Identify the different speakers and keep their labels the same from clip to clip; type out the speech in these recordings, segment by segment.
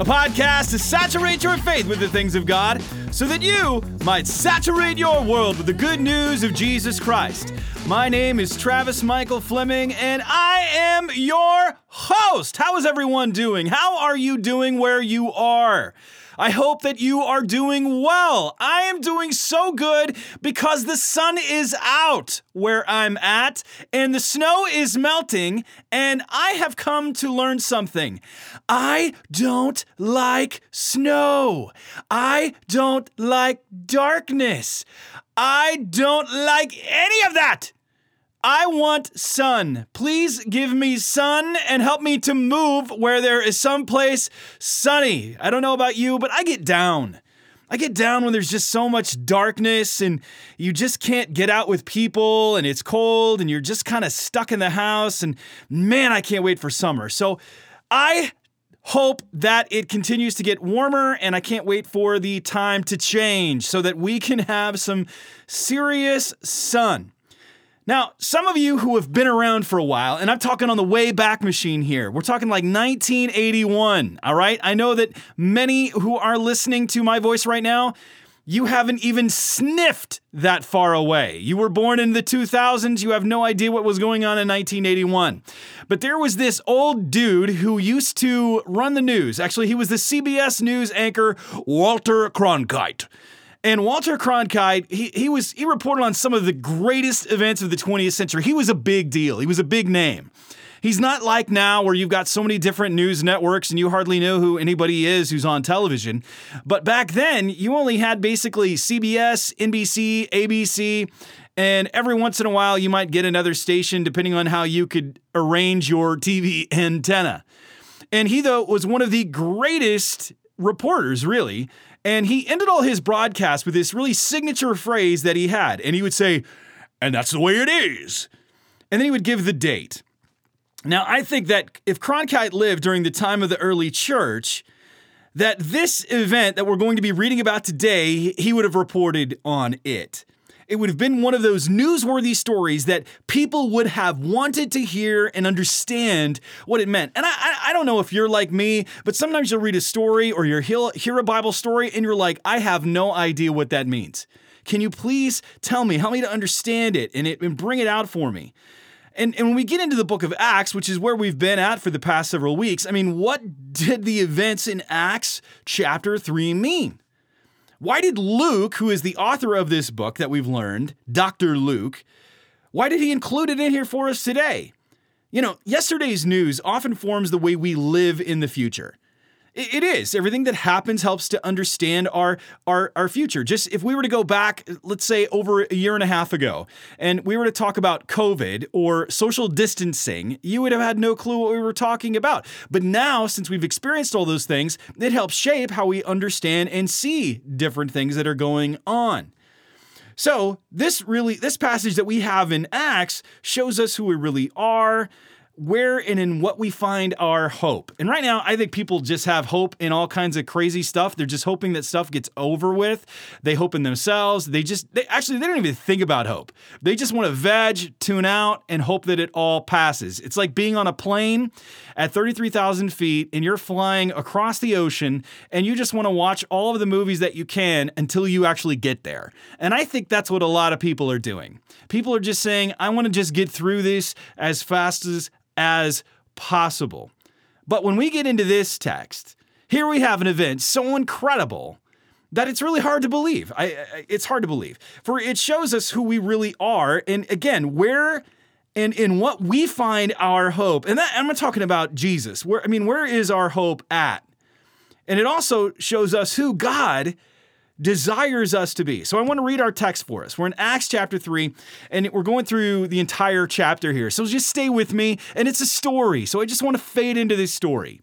Speaker 1: a podcast to saturate your faith with the things of God so that you might saturate your world with the good news of Jesus Christ. My name is Travis Michael Fleming, and I am your host. How is everyone doing? How are you doing where you are? I hope that you are doing well. I am doing so good because the sun is out where I'm at and the snow is melting, and I have come to learn something. I don't like snow. I don't like darkness. I don't like any of that. I want sun. Please give me sun and help me to move where there is someplace sunny. I don't know about you, but I get down. I get down when there's just so much darkness and you just can't get out with people and it's cold and you're just kind of stuck in the house. And man, I can't wait for summer. So I hope that it continues to get warmer and I can't wait for the time to change so that we can have some serious sun. Now, some of you who have been around for a while, and I'm talking on the way back machine here, we're talking like 1981, all right? I know that many who are listening to my voice right now, you haven't even sniffed that far away. You were born in the 2000s, you have no idea what was going on in 1981. But there was this old dude who used to run the news. Actually, he was the CBS News anchor, Walter Cronkite. And Walter Cronkite, he, he was he reported on some of the greatest events of the 20th century. He was a big deal. He was a big name. He's not like now where you've got so many different news networks and you hardly know who anybody is who's on television. But back then, you only had basically CBS, NBC, ABC, and every once in a while you might get another station depending on how you could arrange your TV antenna. And he, though, was one of the greatest reporters, really. And he ended all his broadcasts with this really signature phrase that he had. And he would say, and that's the way it is. And then he would give the date. Now, I think that if Cronkite lived during the time of the early church, that this event that we're going to be reading about today, he would have reported on it it would have been one of those newsworthy stories that people would have wanted to hear and understand what it meant. And I, I, don't know if you're like me, but sometimes you'll read a story or you'll hear a Bible story and you're like, I have no idea what that means. Can you please tell me, help me to understand it and, it, and bring it out for me? And, and when we get into the book of Acts, which is where we've been at for the past several weeks, I mean, what did the events in Acts chapter 3 mean? Why did Luke, who is the author of this book that we've learned, Dr. Luke, why did he include it in here for us today? You know, yesterday's news often forms the way we live in the future. It is. Everything that happens helps to understand our, our our future. Just if we were to go back, let's say over a year and a half ago, and we were to talk about COVID or social distancing, you would have had no clue what we were talking about. But now, since we've experienced all those things, it helps shape how we understand and see different things that are going on. So, this really this passage that we have in Acts shows us who we really are where and in what we find our hope. And right now, I think people just have hope in all kinds of crazy stuff. They're just hoping that stuff gets over with. They hope in themselves. They just, they actually, they don't even think about hope. They just want to veg, tune out, and hope that it all passes. It's like being on a plane at 33,000 feet and you're flying across the ocean and you just want to watch all of the movies that you can until you actually get there. And I think that's what a lot of people are doing. People are just saying, I want to just get through this as fast as as possible. But when we get into this text, here we have an event so incredible that it's really hard to believe. I, it's hard to believe. For it shows us who we really are and again, where and in what we find our hope. And that, I'm not talking about Jesus. Where I mean, where is our hope at? And it also shows us who God desires us to be. So I want to read our text for us. We're in Acts chapter 3, and we're going through the entire chapter here. So just stay with me, and it's a story. So I just want to fade into this story.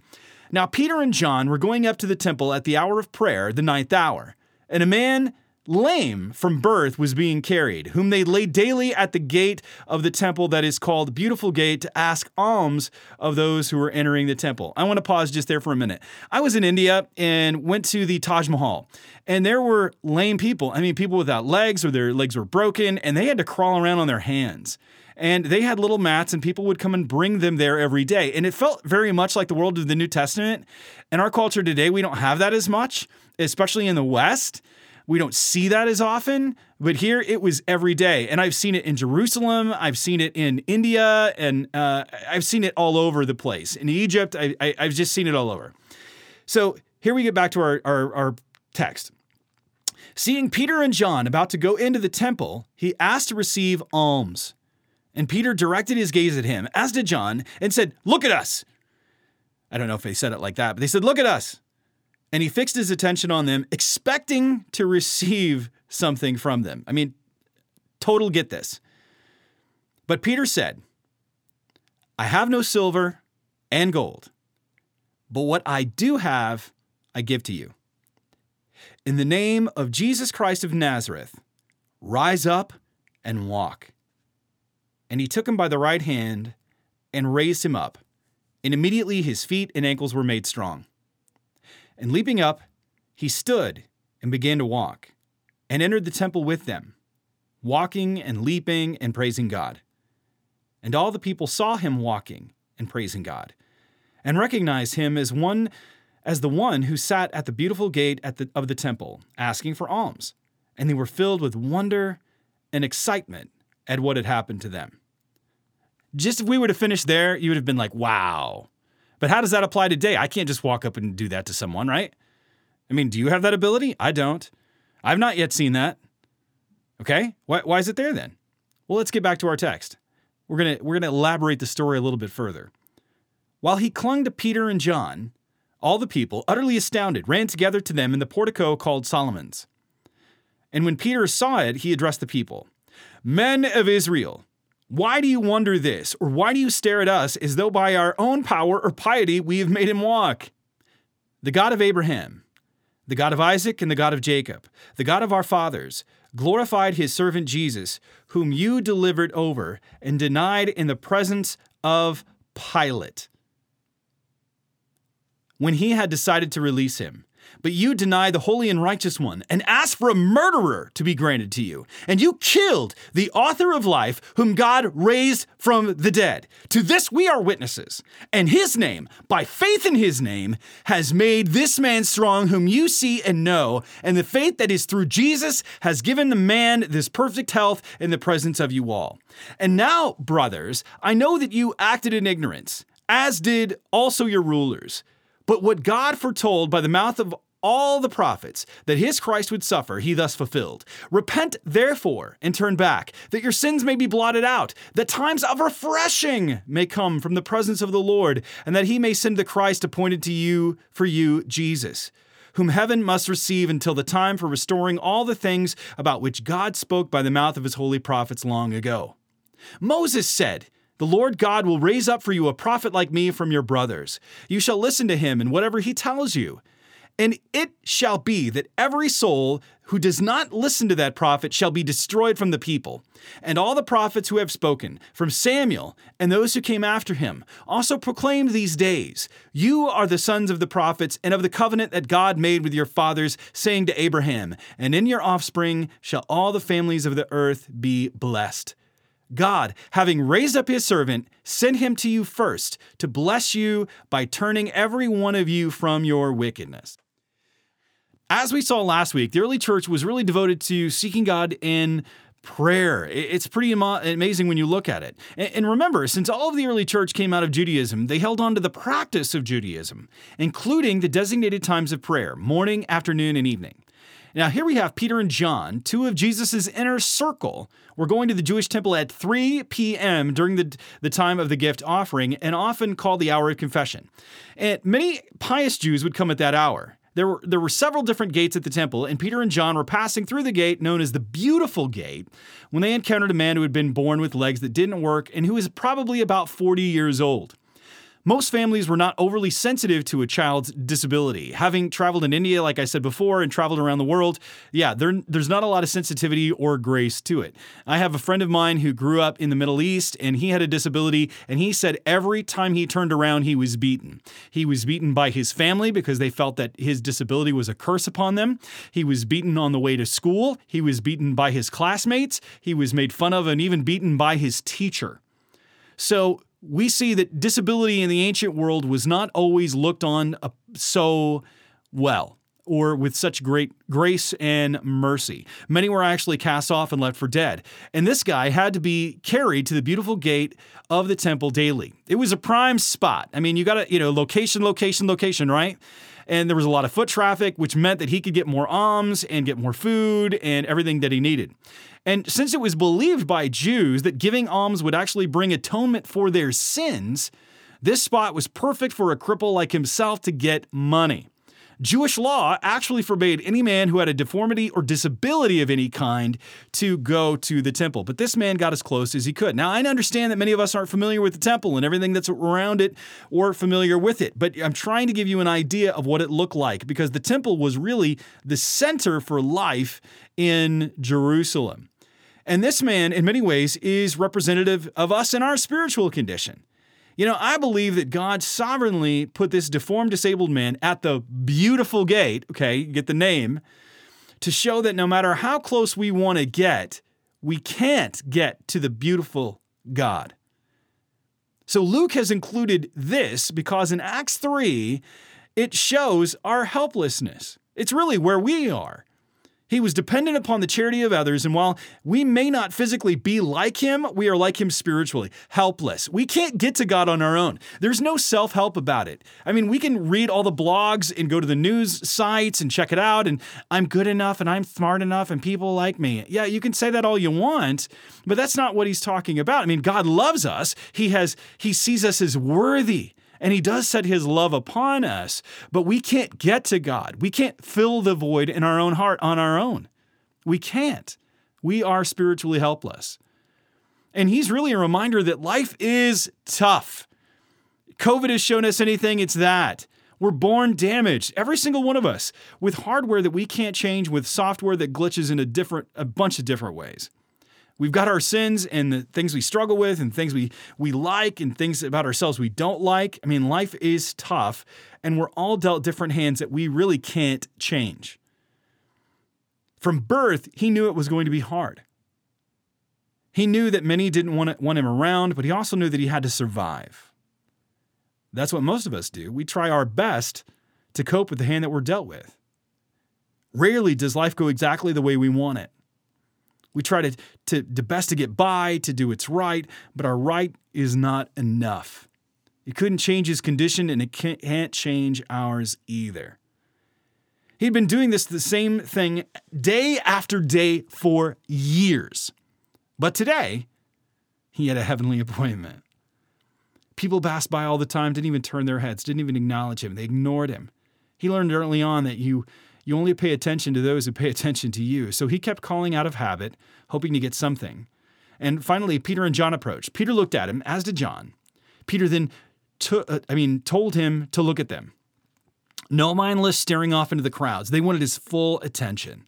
Speaker 1: Now, Peter and John were going up to the temple at the hour of prayer, the ninth hour, and a man lame from birth was being carried, whom they laid daily at the gate of the temple that is called Beautiful Gate to ask alms of those who were entering the temple. I want to pause just there for a minute. I was in India and went to the Taj Mahal, and there were lame people. I mean, people without legs or their legs were broken, and they had to crawl around on their hands. And they had little mats, and people would come and bring them there every day. And it felt very much like the world of the New Testament. In our culture today, we don't have that as much, especially in the West. We don't see that as often, but here it was every day. And I've seen it in Jerusalem, I've seen it in India, and uh, I've seen it all over the place. In Egypt, I, I've just seen it all over. So here we get back to our, our, our text. Seeing Peter and John about to go into the temple, he asked to receive alms. And Peter directed his gaze at him, as did John, and said, Look at us. I don't know if they said it like that, but they said, Look at us. And he fixed his attention on them, expecting to receive something from them. I mean, total get this. But Peter said, I have no silver and gold, but what I do have, I give to you. In the name of Jesus Christ of Nazareth, rise up and walk. And he took him by the right hand and raised him up, and immediately his feet and ankles were made strong. And leaping up, he stood and began to walk, and entered the temple with them, walking and leaping and praising God. And all the people saw him walking and praising God, and recognized him as one as the one who sat at the beautiful gate at the, of the temple, asking for alms. And they were filled with wonder and excitement at what had happened to them. Just if we were to finish there, you would have been like, wow, but how does that apply today? I can't just walk up and do that to someone, right? I mean, do you have that ability? I don't. I've not yet seen that. Okay? Why, why is it there then? Well, let's get back to our text. We're going to we're going to elaborate the story a little bit further. While he clung to Peter and John, all the people, utterly astounded, ran together to them in the portico called Solomon's. And when Peter saw it, he addressed the people Men of Israel, why do you wonder this, or why do you stare at us as though by our own power or piety we have made him walk? The God of Abraham, the God of Isaac, and the God of Jacob, the God of our fathers, glorified his servant Jesus, whom you delivered over and denied in the presence of Pilate. When he had decided to release him, but you deny the holy and righteous one and ask for a murderer to be granted to you. And you killed the author of life, whom God raised from the dead. To this we are witnesses. And his name, by faith in his name, has made this man strong, whom you see and know. And the faith that is through Jesus has given the man this perfect health in the presence of you all. And now, brothers, I know that you acted in ignorance, as did also your rulers. But what God foretold by the mouth of all the prophets that his Christ would suffer, he thus fulfilled. Repent, therefore, and turn back, that your sins may be blotted out, that times of refreshing may come from the presence of the Lord, and that he may send the Christ appointed to you for you, Jesus. Whom heaven must receive until the time for restoring all the things about which God spoke by the mouth of his holy prophets long ago. Moses said, the Lord God will raise up for you a prophet like me from your brothers. You shall listen to him in whatever he tells you. And it shall be that every soul who does not listen to that prophet shall be destroyed from the people. And all the prophets who have spoken, from Samuel and those who came after him, also proclaimed these days You are the sons of the prophets and of the covenant that God made with your fathers, saying to Abraham, And in your offspring shall all the families of the earth be blessed. God, having raised up his servant, sent him to you first to bless you by turning every one of you from your wickedness. As we saw last week, the early church was really devoted to seeking God in prayer. It's pretty amazing when you look at it. And remember, since all of the early church came out of Judaism, they held on to the practice of Judaism, including the designated times of prayer morning, afternoon, and evening. Now, here we have Peter and John, two of Jesus' inner circle, were going to the Jewish temple at 3 p.m. during the, the time of the gift offering and often called the hour of confession. And many pious Jews would come at that hour. There were, there were several different gates at the temple, and Peter and John were passing through the gate known as the Beautiful Gate when they encountered a man who had been born with legs that didn't work and who was probably about 40 years old. Most families were not overly sensitive to a child's disability. Having traveled in India, like I said before, and traveled around the world, yeah, there, there's not a lot of sensitivity or grace to it. I have a friend of mine who grew up in the Middle East and he had a disability, and he said every time he turned around, he was beaten. He was beaten by his family because they felt that his disability was a curse upon them. He was beaten on the way to school. He was beaten by his classmates. He was made fun of and even beaten by his teacher. So, we see that disability in the ancient world was not always looked on uh, so well or with such great grace and mercy. Many were actually cast off and left for dead. And this guy had to be carried to the beautiful gate of the temple daily. It was a prime spot. I mean, you got to, you know, location, location, location, right? And there was a lot of foot traffic, which meant that he could get more alms and get more food and everything that he needed. And since it was believed by Jews that giving alms would actually bring atonement for their sins, this spot was perfect for a cripple like himself to get money. Jewish law actually forbade any man who had a deformity or disability of any kind to go to the temple, but this man got as close as he could. Now, I understand that many of us aren't familiar with the temple and everything that's around it or familiar with it, but I'm trying to give you an idea of what it looked like because the temple was really the center for life in Jerusalem. And this man, in many ways, is representative of us in our spiritual condition. You know, I believe that God sovereignly put this deformed, disabled man at the beautiful gate, okay, get the name, to show that no matter how close we want to get, we can't get to the beautiful God. So Luke has included this because in Acts 3, it shows our helplessness. It's really where we are. He was dependent upon the charity of others, and while we may not physically be like him, we are like him spiritually, helpless. We can't get to God on our own. There's no self help about it. I mean, we can read all the blogs and go to the news sites and check it out, and I'm good enough and I'm smart enough and people like me. Yeah, you can say that all you want, but that's not what he's talking about. I mean, God loves us. He has he sees us as worthy and He does set His love upon us, but we can't get to God. We can't fill the void in our own heart on our own. We can't. We are spiritually helpless. And He's really a reminder that life is tough. COVID has shown us anything, it's that. We're born damaged, every single one of us, with hardware that we can't change, with software that glitches in a different a bunch of different ways. We've got our sins and the things we struggle with and things we, we like and things about ourselves we don't like. I mean, life is tough and we're all dealt different hands that we really can't change. From birth, he knew it was going to be hard. He knew that many didn't want, want him around, but he also knew that he had to survive. That's what most of us do. We try our best to cope with the hand that we're dealt with. Rarely does life go exactly the way we want it. We try to, to the best to get by, to do what's right, but our right is not enough. It couldn't change his condition, and it can't change ours either. He'd been doing this the same thing day after day for years. But today, he had a heavenly appointment. People passed by all the time, didn't even turn their heads, didn't even acknowledge him. They ignored him. He learned early on that you you only pay attention to those who pay attention to you. So he kept calling out of habit, hoping to get something. And finally, Peter and John approached. Peter looked at him, as did John. Peter then, uh, I mean, told him to look at them. No mindless staring off into the crowds. They wanted his full attention,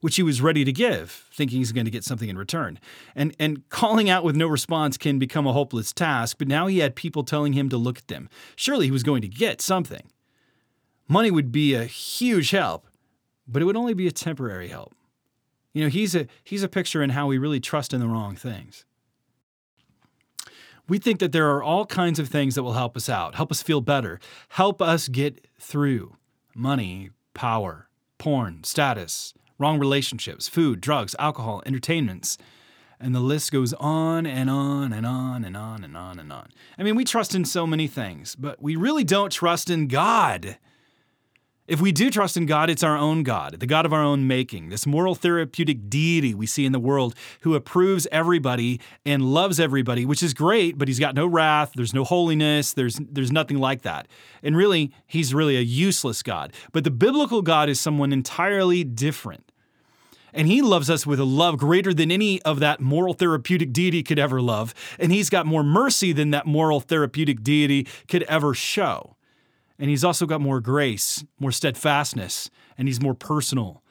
Speaker 1: which he was ready to give, thinking he's going to get something in return. And, and calling out with no response can become a hopeless task, but now he had people telling him to look at them. Surely he was going to get something. Money would be a huge help, but it would only be a temporary help. You know, he's a he's a picture in how we really trust in the wrong things. We think that there are all kinds of things that will help us out, help us feel better, help us get through money, power, porn, status, wrong relationships, food, drugs, alcohol, entertainments. And the list goes on and on and on and on and on and on. I mean, we trust in so many things, but we really don't trust in God. If we do trust in God, it's our own God, the God of our own making, this moral therapeutic deity we see in the world who approves everybody and loves everybody, which is great, but he's got no wrath, there's no holiness, there's there's nothing like that. And really, he's really a useless God. But the biblical God is someone entirely different. And he loves us with a love greater than any of that moral therapeutic deity could ever love. And he's got more mercy than that moral therapeutic deity could ever show. And he's also got more grace, more steadfastness, and he's more personal.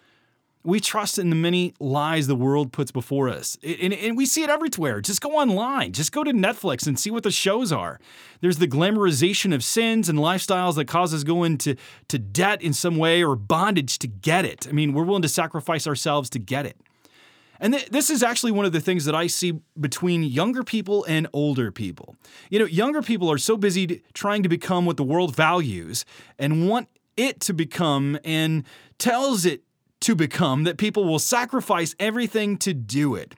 Speaker 1: We trust in the many lies the world puts before us. And, and, we see it everywhere. Just go online, just go to Netflix and see what the shows are. There's the glamorization of sins and lifestyles that cause us go into to debt in some way or bondage to get it. I mean, we're willing to sacrifice ourselves to get it. And th- this is actually one of the things that I see between younger people and older people. You know, younger people are so busy trying to become what the world values and want it to become and tells it to become that people will sacrifice everything to do it.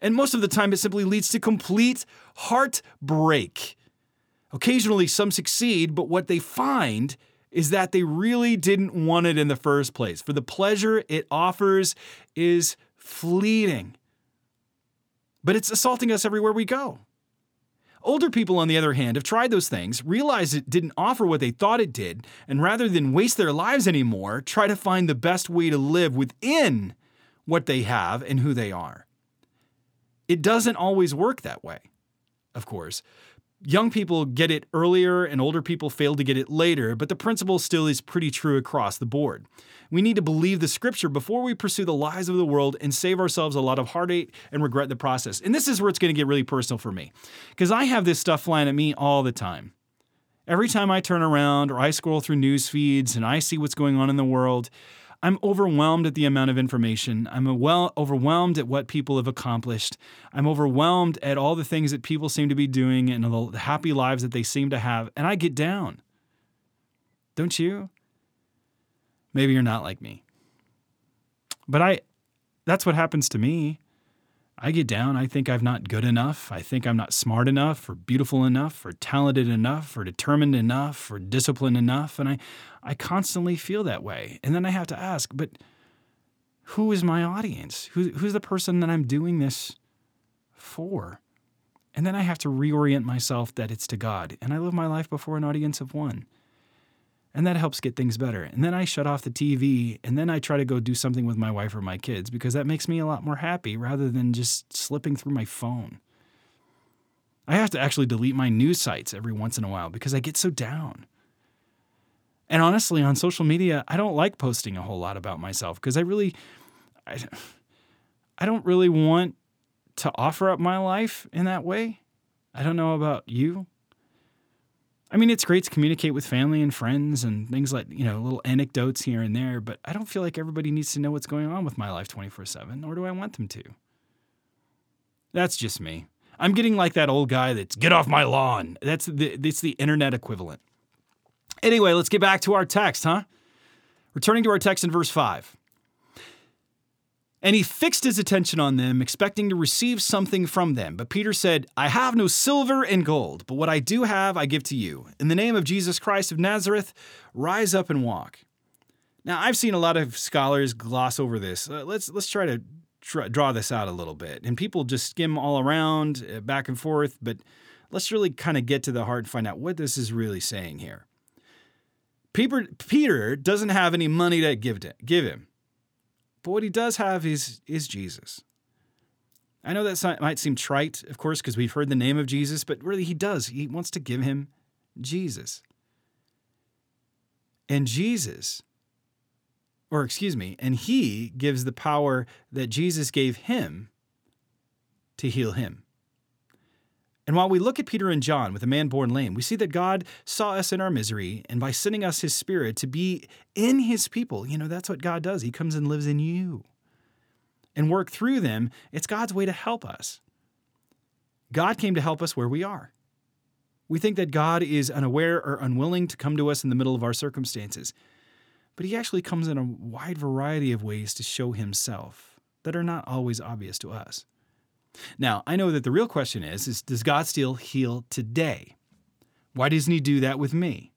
Speaker 1: And most of the time, it simply leads to complete heartbreak. Occasionally, some succeed, but what they find is that they really didn't want it in the first place. For the pleasure it offers is fleeting, but it's assaulting us everywhere we go. Older people, on the other hand, have tried those things, realized it didn't offer what they thought it did, and rather than waste their lives anymore, try to find the best way to live within what they have and who they are. It doesn't always work that way, of course, young people get it earlier and older people fail to get it later, but the principle still is pretty true across the board. We need to believe the scripture before we pursue the lies of the world and save ourselves a lot of heartache and regret the process. And this is where it's going to get really personal for me because I have this stuff flying at me all the time. Every time I turn around or I scroll through news feeds and I see what's going on in the world, I'm overwhelmed at the amount of information. I'm well overwhelmed at what people have accomplished. I'm overwhelmed at all the things that people seem to be doing and the happy lives that they seem to have, and I get down. Don't you? Maybe you're not like me. But I that's what happens to me. I get down. I think I'm not good enough. I think I'm not smart enough or beautiful enough or talented enough or determined enough or disciplined enough. And I, I constantly feel that way. And then I have to ask, but who is my audience? Who, who's the person that I'm doing this for? And then I have to reorient myself that it's to God. And I live my life before an audience of one. And that helps get things better. And then I shut off the TV and then I try to go do something with my wife or my kids because that makes me a lot more happy rather than just slipping through my phone. I have to actually delete my news sites every once in a while because I get so down. And honestly, on social media, I don't like posting a whole lot about myself because I really, I, I don't really want to offer up my life in that way. I don't know about you. I mean, it's great to communicate with family and friends and things like, you know, little anecdotes here and there, but I don't feel like everybody needs to know what's going on with my life 24 7, nor do I want them to. That's just me. I'm getting like that old guy that's get off my lawn. That's the, that's the internet equivalent. Anyway, let's get back to our text, huh? Returning to our text in verse 5. And he fixed his attention on them, expecting to receive something from them. But Peter said, I have no silver and gold, but what I do have I give to you. In the name of Jesus Christ of Nazareth, rise up and walk. Now, I've seen a lot of scholars gloss over this. Uh, let's let's try to draw this out a little bit. And people just skim all around, uh, back and forth, but let's really kind of get to the heart and find out what this is really saying here. Peter, Peter doesn't have any money to give to give him. But what he does have is, is Jesus. I know that might seem trite, of course, because we've heard the name of Jesus, but really he does. He wants to give him Jesus. And Jesus, or excuse me, and he gives the power that Jesus gave him to heal him. And while we look at Peter and John with a man born lame, we see that God saw us in our misery, and by sending us his spirit to be in his people, you know, that's what God does. He comes and lives in you. And work through them, it's God's way to help us. God came to help us where we are. We think that God is unaware or unwilling to come to us in the middle of our circumstances, but he actually comes in a wide variety of ways to show himself that are not always obvious to us. Now, I know that the real question is, is does God still heal today? Why doesn't he do that with me?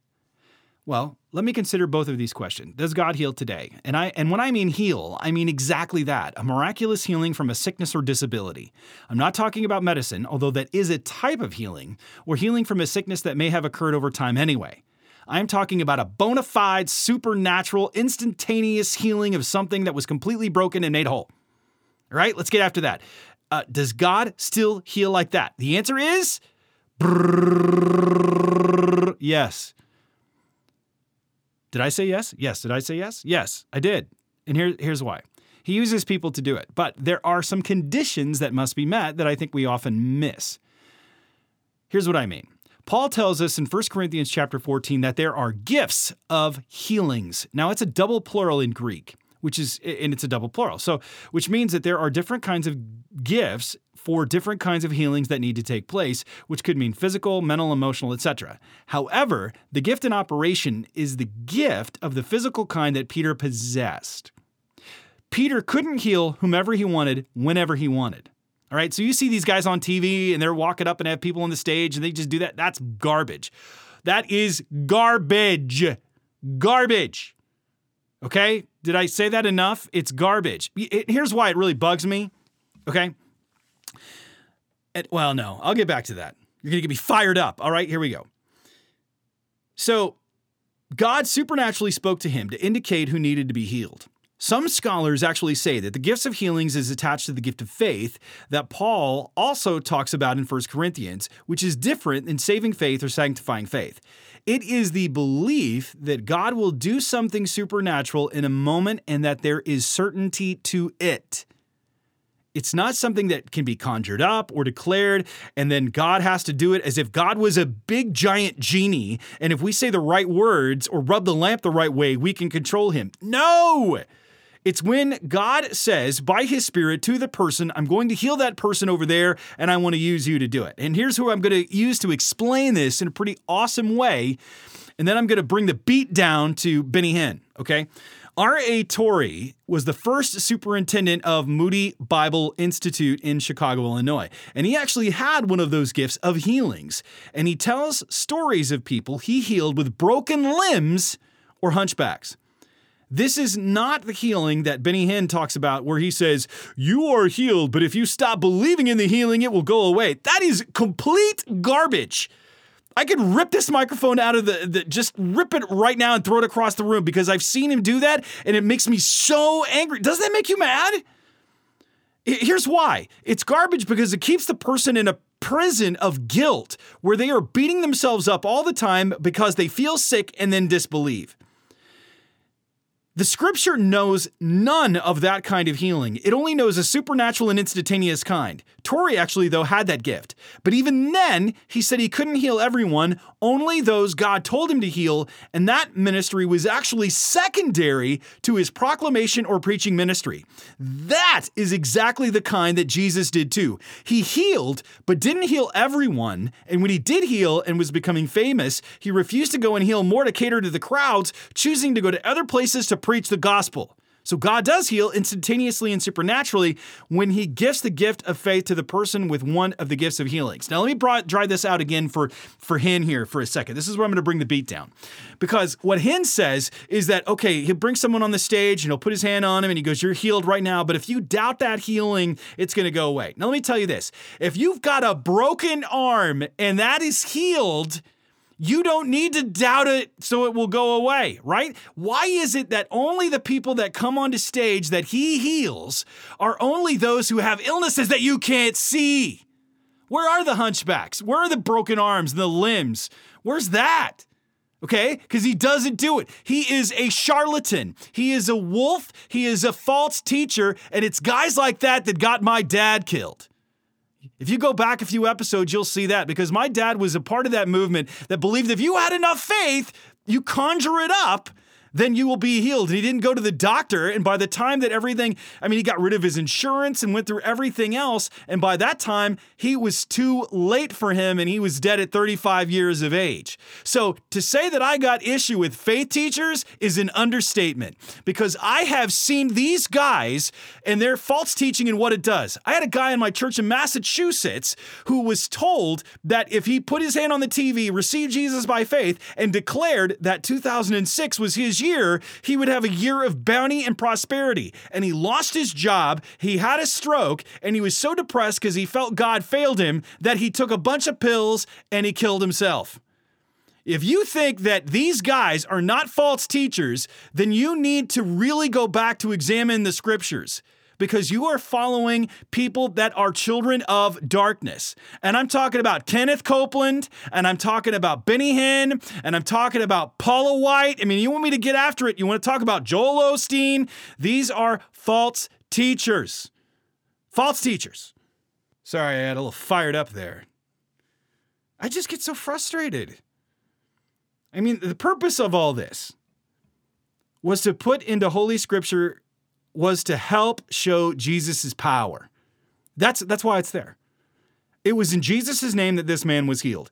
Speaker 1: Well, let me consider both of these questions. Does God heal today? And I and when I mean heal, I mean exactly that, a miraculous healing from a sickness or disability. I'm not talking about medicine, although that is a type of healing, or healing from a sickness that may have occurred over time anyway. I'm talking about a bona fide, supernatural, instantaneous healing of something that was completely broken and made whole. All right, let's get after that. Uh, does God still heal like that? The answer is yes. Did I say yes? Yes. Did I say yes? Yes, I did. And here, here's why. He uses people to do it, but there are some conditions that must be met that I think we often miss. Here's what I mean. Paul tells us in 1 Corinthians chapter 14 that there are gifts of healings. Now it's a double plural in Greek, which is and it's a double plural. So, which means that there are different kinds of gifts for different kinds of healings that need to take place, which could mean physical, mental, emotional, etc. However, the gift in operation is the gift of the physical kind that Peter possessed. Peter couldn't heal whomever he wanted whenever he wanted. All right, so you see these guys on TV and they're walking up and have people on the stage and they just do that. That's garbage. That is garbage. Garbage. Okay, did I say that enough? It's garbage. Here's why it really bugs me. Okay. Well, no, I'll get back to that. You're going to get me fired up. All right, here we go. So, God supernaturally spoke to him to indicate who needed to be healed. Some scholars actually say that the gifts of healings is attached to the gift of faith that Paul also talks about in 1 Corinthians, which is different than saving faith or sanctifying faith. It is the belief that God will do something supernatural in a moment and that there is certainty to it. It's not something that can be conjured up or declared, and then God has to do it as if God was a big giant genie, and if we say the right words or rub the lamp the right way, we can control him. No! It's when God says by his spirit to the person, I'm going to heal that person over there and I want to use you to do it. And here's who I'm going to use to explain this in a pretty awesome way. And then I'm going to bring the beat down to Benny Hinn, okay? R.A. Torrey was the first superintendent of Moody Bible Institute in Chicago, Illinois. And he actually had one of those gifts of healings. And he tells stories of people he healed with broken limbs or hunchbacks. This is not the healing that Benny Hinn talks about, where he says, You are healed, but if you stop believing in the healing, it will go away. That is complete garbage. I could rip this microphone out of the, the, just rip it right now and throw it across the room because I've seen him do that and it makes me so angry. Doesn't that make you mad? Here's why it's garbage because it keeps the person in a prison of guilt where they are beating themselves up all the time because they feel sick and then disbelieve. The scripture knows none of that kind of healing. It only knows a supernatural and instantaneous kind. Torrey actually, though, had that gift. But even then, he said he couldn't heal everyone, only those God told him to heal, and that ministry was actually secondary to his proclamation or preaching ministry. That is exactly the kind that Jesus did too. He healed, but didn't heal everyone. And when he did heal and was becoming famous, he refused to go and heal more to cater to the crowds, choosing to go to other places to preach the gospel. So God does heal instantaneously and supernaturally when he gifts the gift of faith to the person with one of the gifts of healings. Now let me brought, dry this out again for, for Hinn here for a second. This is where I'm going to bring the beat down. Because what Hinn says is that, okay, he'll bring someone on the stage and he'll put his hand on him and he goes, You're healed right now. But if you doubt that healing, it's going to go away. Now let me tell you this if you've got a broken arm and that is healed, you don't need to doubt it so it will go away, right? Why is it that only the people that come onto stage that he heals are only those who have illnesses that you can't see? Where are the hunchbacks? Where are the broken arms and the limbs? Where's that? Okay? Because he doesn't do it. He is a charlatan. He is a wolf. He is a false teacher. And it's guys like that that got my dad killed. If you go back a few episodes, you'll see that because my dad was a part of that movement that believed if you had enough faith, you conjure it up then you will be healed. And he didn't go to the doctor. And by the time that everything, I mean, he got rid of his insurance and went through everything else. And by that time, he was too late for him and he was dead at 35 years of age. So to say that I got issue with faith teachers is an understatement because I have seen these guys and their false teaching and what it does. I had a guy in my church in Massachusetts who was told that if he put his hand on the TV, received Jesus by faith, and declared that 2006 was his year, year, he would have a year of bounty and prosperity. And he lost his job, he had a stroke, and he was so depressed because he felt God failed him that he took a bunch of pills and he killed himself. If you think that these guys are not false teachers, then you need to really go back to examine the scriptures because you are following people that are children of darkness. And I'm talking about Kenneth Copeland, and I'm talking about Benny Hinn, and I'm talking about Paula White. I mean, you want me to get after it? You want to talk about Joel Osteen? These are false teachers. False teachers. Sorry, I had a little fired up there. I just get so frustrated. I mean, the purpose of all this was to put into Holy Scripture was to help show Jesus' power. That's, that's why it's there. It was in Jesus' name that this man was healed.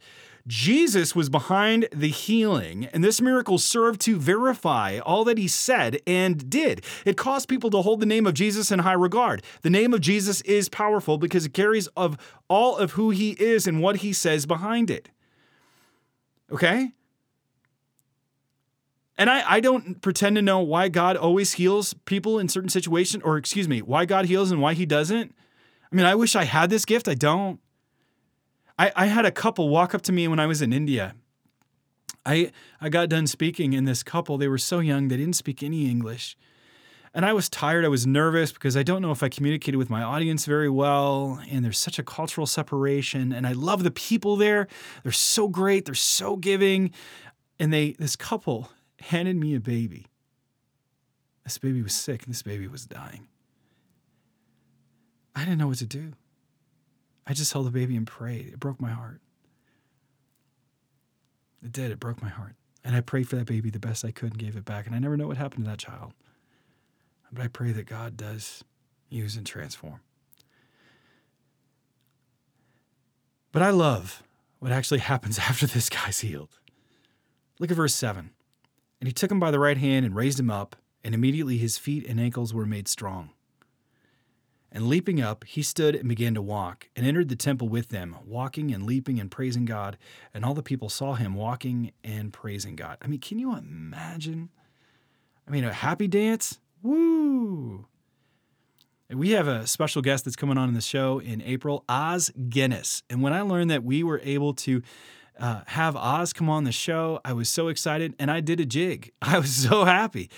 Speaker 1: Jesus was behind the healing, and this miracle served to verify all that he said and did. It caused people to hold the name of Jesus in high regard. The name of Jesus is powerful because it carries of all of who he is and what he says behind it. Okay? And I, I don't pretend to know why God always heals people in certain situations, or excuse me, why God heals and why he doesn't. I mean, I wish I had this gift. I don't. I, I had a couple walk up to me when I was in India. I I got done speaking, and this couple, they were so young, they didn't speak any English. And I was tired. I was nervous because I don't know if I communicated with my audience very well. And there's such a cultural separation. And I love the people there. They're so great. They're so giving. And they, this couple, handed me a baby. This baby was sick and this baby was dying. I didn't know what to do. I just held the baby and prayed. It broke my heart. It did. It broke my heart. And I prayed for that baby the best I could and gave it back. And I never know what happened to that child. But I pray that God does use and transform. But I love what actually happens after this guy's healed. Look at verse 7. And he took him by the right hand and raised him up, and immediately his feet and ankles were made strong. And leaping up, he stood and began to walk, and entered the temple with them, walking and leaping and praising God. And all the people saw him walking and praising God. I mean, can you imagine? I mean, a happy dance? Woo! We have a special guest that's coming on in the show in April, Os Guinness. And when I learned that we were able to uh, have Os come on the show. I was so excited and I did a jig. I was so happy.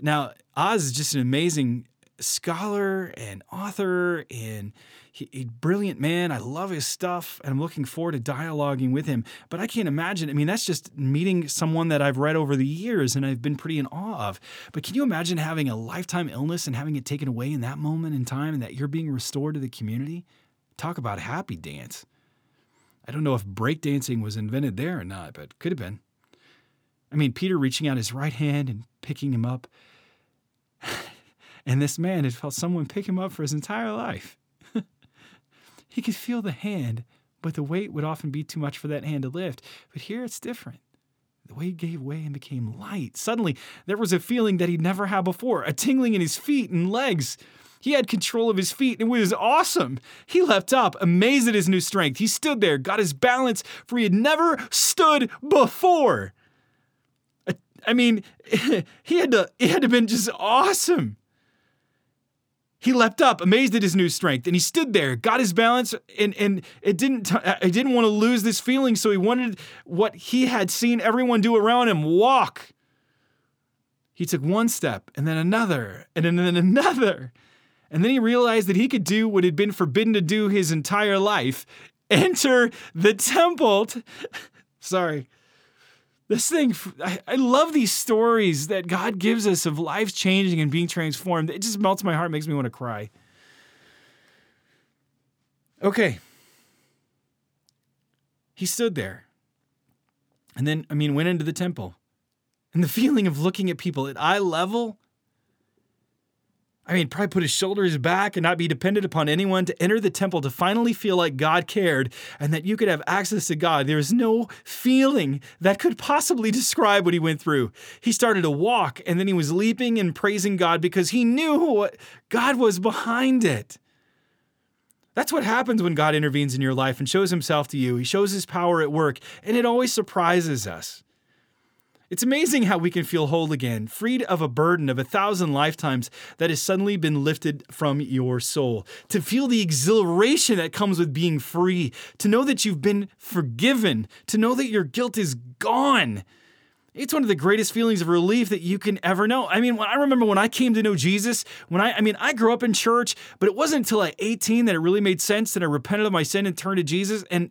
Speaker 1: Now, Os is just an amazing scholar and author and he, brilliant man. I love his stuff and I'm looking forward to dialoguing with him. But I can't imagine. I mean, that's just meeting someone that I've read over the years and I've been pretty in awe of. But can you imagine having a lifetime illness and having it taken away in that moment in time and that you're being restored to the community? Talk about happy dance. I don't know if breakdancing was invented there or not, but could have been. I mean, Peter reaching out his right hand and picking him up. and this man had felt someone pick him up for his entire life. he could feel the hand, but the weight would often be too much for that hand to lift. But here it's different. The weight gave way and became light. Suddenly, there was a feeling that he'd never had before a tingling in his feet and legs. He had control of his feet it was awesome. He leapt up, amazed at his new strength. He stood there, got his balance, for he had never stood before. I mean, he had to he had to been just awesome. He leapt up, amazed at his new strength, and he stood there, got his balance, and and it didn't. I didn't want to lose this feeling, so he wanted what he had seen everyone do around him walk. He took one step, and then another, and then another, and then he realized that he could do what had been forbidden to do his entire life enter the temple. Sorry. This thing, I, I, love these stories that God gives us of life changing and being transformed. It just melts my heart, makes me want to cry. Okay. He stood there. And then, I mean, went into the temple. And the feeling of looking at people at eye level I mean, probably put his shoulders back and not be dependent upon anyone to enter the temple to finally feel like God cared and that you could have access to God. There is no feeling that could possibly describe what he went through. He started to walk and then he was leaping and praising God because he knew what God was behind it. That's what happens when God intervenes in your life and shows himself to you. He shows his power at work, and it always surprises us. It's amazing how we can feel whole again, freed of a burden of a thousand lifetimes that has suddenly been lifted from your soul. To feel the exhilaration that comes with being free, to know that you've been forgiven, to know that your guilt is gone. It's one of the greatest feelings of relief that you can ever know. I mean, when I remember when I came to know Jesus, when I I mean, I grew up in church, but it wasn't until I 18 that it really made sense that I repented of my sin and turned to Jesus and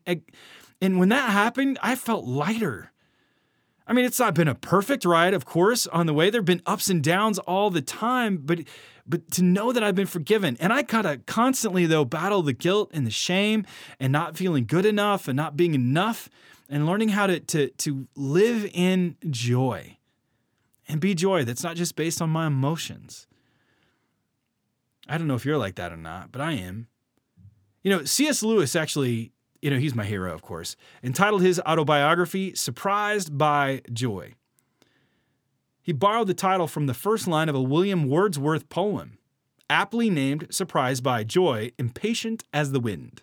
Speaker 1: and when that happened, I felt lighter. I mean, it's not been a perfect ride, of course, on the way. There've been ups and downs all the time, but but to know that I've been forgiven. And I gotta constantly though battle the guilt and the shame and not feeling good enough and not being enough and learning how to, to, to live in joy and be joy that's not just based on my emotions. I don't know if you're like that or not, but I am. You know, C.S. Lewis actually, you know, he's my hero, of course, entitled his autobiography, Surprised by Joy. He borrowed the title from the first line of a William Wordsworth poem, aptly named Surprised by Joy, Impatient as the Wind.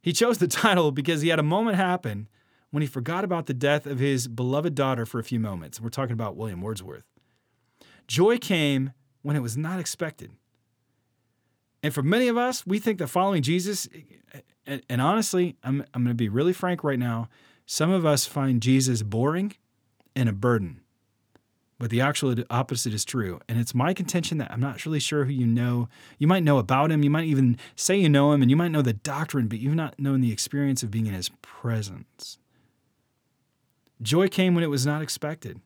Speaker 1: He chose the title because he had a moment happen when he forgot about the death of his beloved daughter for a few moments. We're talking about William Wordsworth. Joy came when it was not expected. And for many of us, we think that following Jesus, and, and honestly, I'm, I'm going to be really frank right now, some of us find Jesus boring and a burden. But the actual opposite is true. And it's my contention that I'm not really sure who you know. You might know about him. You might even say you know him and you might know the doctrine, but you've not known the experience of being in his presence. Joy came when it was not expected.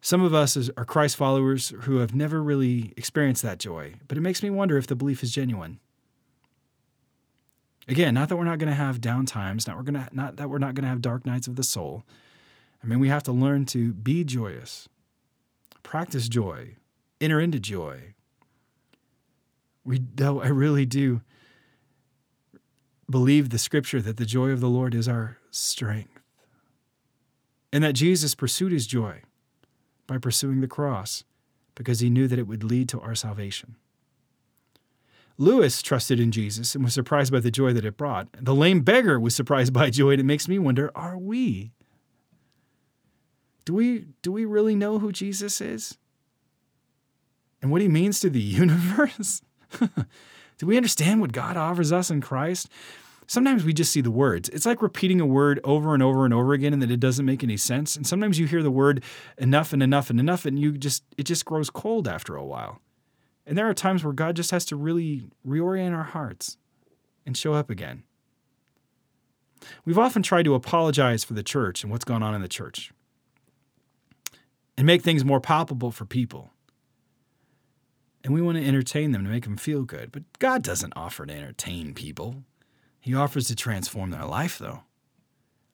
Speaker 1: Some of us are Christ followers who have never really experienced that joy, but it makes me wonder if the belief is genuine. Again, not that we're not going to have down times, not we're going to not that we're not going to have dark nights of the soul, I mean, we have to learn to be joyous, practice joy, enter into joy. We, though I really do believe the scripture that the joy of the Lord is our strength, and that Jesus pursued his joy by pursuing the cross because he knew that it would lead to our salvation. Lewis trusted in Jesus and was surprised by the joy that it brought. The lame beggar was surprised by joy, and it makes me wonder are we? do we do we really know who Jesus is? And what he means to the universe? do we understand what God offers us in Christ? Sometimes we just see the words. It's like repeating a word over and over and over again and that it doesn't make any sense. And sometimes you hear the word enough and enough and enough and you just it just grows cold after a while. And there are times where God just has to really reorient our hearts and show up again. We've often tried to apologize for the church and what's gone on in the church and make things more palpable for people. And we want to entertain them to make them feel good. But God doesn't offer to entertain people, He offers to transform their life, though,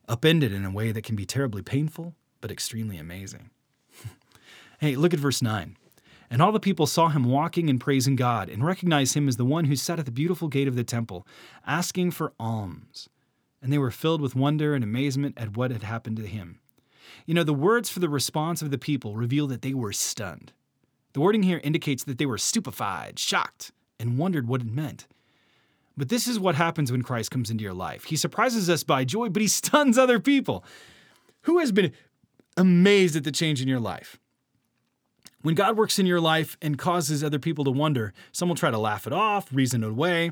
Speaker 1: upended in a way that can be terribly painful, but extremely amazing. hey, look at verse 9. And all the people saw him walking and praising God, and recognized him as the one who sat at the beautiful gate of the temple, asking for alms. And they were filled with wonder and amazement at what had happened to him. You know, the words for the response of the people reveal that they were stunned. The wording here indicates that they were stupefied, shocked, and wondered what it meant. But this is what happens when Christ comes into your life. He surprises us by joy, but he stuns other people. Who has been amazed at the change in your life? When God works in your life and causes other people to wonder, some will try to laugh it off, reason it away,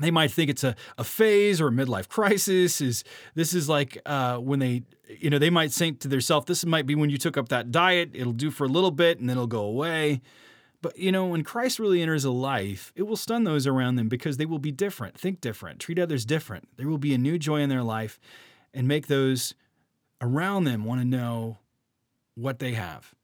Speaker 1: they might think it's a, a phase or a midlife crisis is this is like uh, when they you know they might think to themselves this might be when you took up that diet it'll do for a little bit and then it'll go away. But you know when christ really enters a life it will stun those around them because they will be different think different treat others different. There will be a new joy in their life and make those around them want to know what they have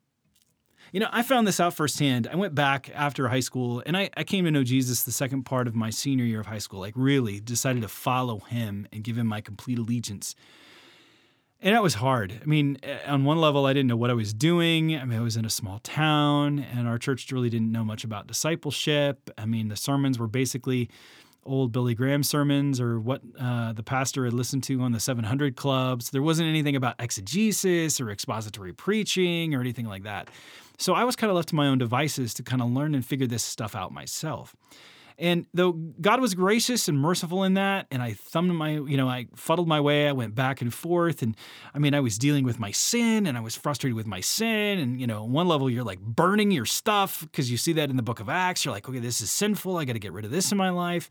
Speaker 1: you know, I found this out firsthand. I went back after high school and I, I came to know Jesus the second part of my senior year of high school. Like, really decided to follow him and give him my complete allegiance. And that was hard. I mean, eh, on one level, I didn't know what I was doing. I mean, I was in a small town and our church really didn't know much about discipleship. I mean, the sermons were basically old Billy Graham sermons or what uh, the pastor had listened to on the 700 clubs. There wasn't anything about exegesis or expository preaching or anything like that. So I was kind of left to my own devices to kind of learn and figure this stuff out myself. And though God was gracious and merciful in that, and I thumbed my, you know, I fuddled my way, I went back and forth. And I mean, I was dealing with my sin and I was frustrated with my sin. And, you know, one level, you're like burning your stuff because you see that in the book of Acts. You're like, okay, this is sinful. I got to get rid of this in my life.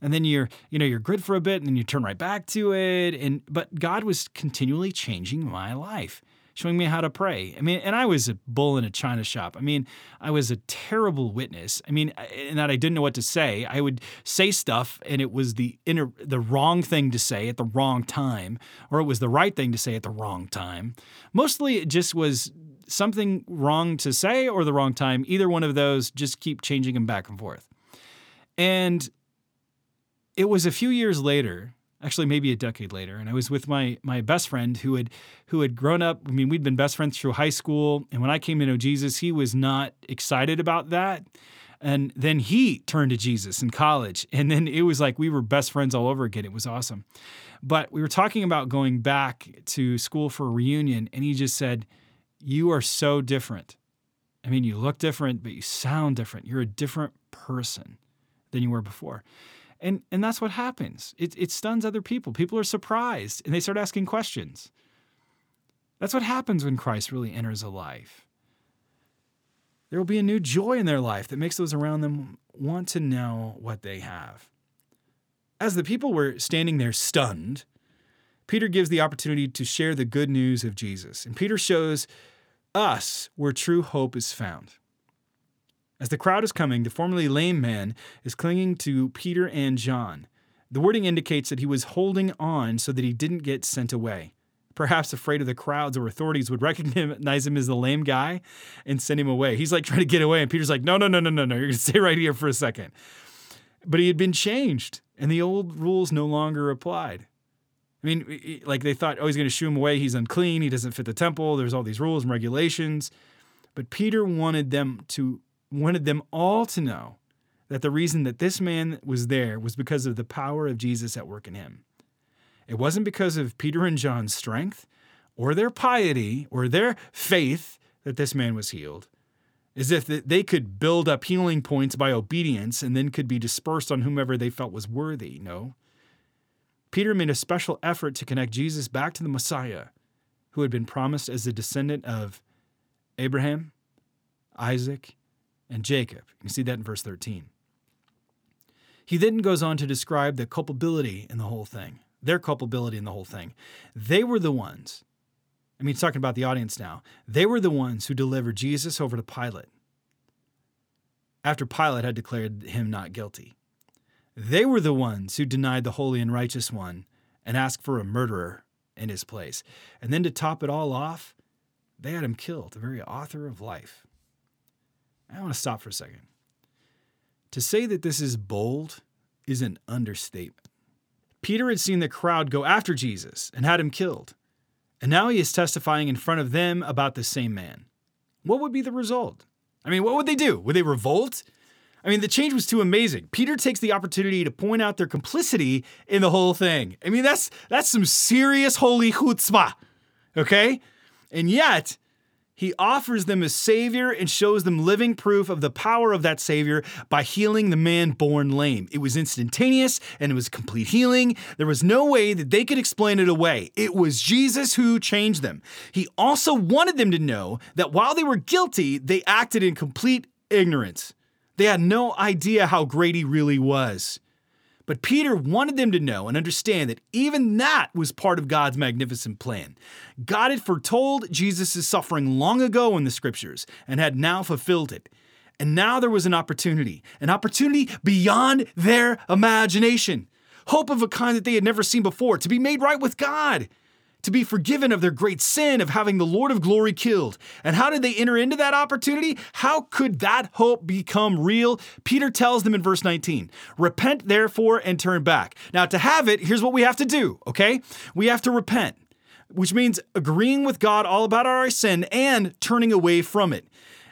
Speaker 1: And then you're, you know, you're good for a bit and then you turn right back to it. And, but God was continually changing my life showing me how to pray. I mean, and I was a bull in a china shop. I mean, I was a terrible witness. I mean, in that I didn't know what to say. I would say stuff and it was the inner, the wrong thing to say at the wrong time, or it was the right thing to say at the wrong time. Mostly it just was something wrong to say or the wrong time. Either one of those, just keep changing them back and forth. And it was a few years later actually maybe a decade later and i was with my my best friend who had who had grown up i mean we'd been best friends through high school and when i came to know jesus he was not excited about that. And then he turned to jesus in college and then it was like we were best friends all over again. It was awesome. But we were talking about going back to school for a reunion and he just said you are so different. I mean you look different but you sound different. You're a different person than you were before and and that's what happens. It it stuns other people. People are surprised and they start asking questions. That's what happens when Christ really enters a life. There will be a new joy in their life that makes those around them want to know what they have. As the people were standing there stunned, Peter gives the opportunity to share the good news of Jesus. And Peter shows us where true hope is found. As the crowd is coming, the formerly lame man is clinging to Peter and John. The wording indicates that he was holding on so that he didn't get sent away. Perhaps afraid of the crowds or authorities would recognize him as the lame guy and send him away. He's like trying to get away, and Peter's like, No, no, no, no, no, no. You're going to stay right here for a second. But he had been changed, and the old rules no longer applied. I mean, like they thought, oh, he's going to shoo him away. He's unclean. He doesn't fit the temple. There's all these rules and regulations. But Peter wanted them to wanted them all to know that the reason that this man was there was because of the power of Jesus at work in him. It wasn't because of Peter and John's strength or their piety or their faith that this man was healed, as if they could build up healing points by obedience and then could be dispersed on whomever they felt was worthy. No. Peter made a special effort to connect Jesus back to the Messiah, who had been promised as the descendant of Abraham, Isaac, and Jacob. You see that in verse 13. He then goes on to describe the culpability in the whole thing, their culpability in the whole thing. They were the ones, I mean, he's talking about the audience now, they were the ones who delivered Jesus over to Pilate after Pilate had declared him not guilty. They were the ones who denied the holy and righteous one and asked for a murderer in his place. And then to top it all off, they had him killed, the very author of life. I want to stop for a second. To say that this is bold is an understatement. Peter had seen the crowd go after Jesus and had him killed, and now he is testifying in front of them about the same man. What would be the result? I mean, what would they do? Would they revolt? I mean, the change was too amazing. Peter takes the opportunity to point out their complicity in the whole thing. I mean, that's that's some serious holy chutzpah, okay? And yet, he offers them a Savior and shows them living proof of the power of that Savior by healing the man born lame. It was instantaneous and it was complete healing. There was no way that they could explain it away. It was Jesus who changed them. He also wanted them to know that while they were guilty, they acted in complete ignorance. They had no idea how great he really was. But Peter wanted them to know and understand that even that was part of God's magnificent plan. God had foretold Jesus' suffering long ago in the scriptures and had now fulfilled it. And now there was an opportunity, an opportunity beyond their imagination, hope of a kind that they had never seen before, to be made right with God to be forgiven of their great sin of having the Lord of glory killed. And how did they enter into that opportunity? How could that hope become real? Peter tells them in verse 19 Repent therefore and turn back. Now, to have it, here's what we have to do, okay? We have to repent, which means agreeing with God all about our sin and turning away from it.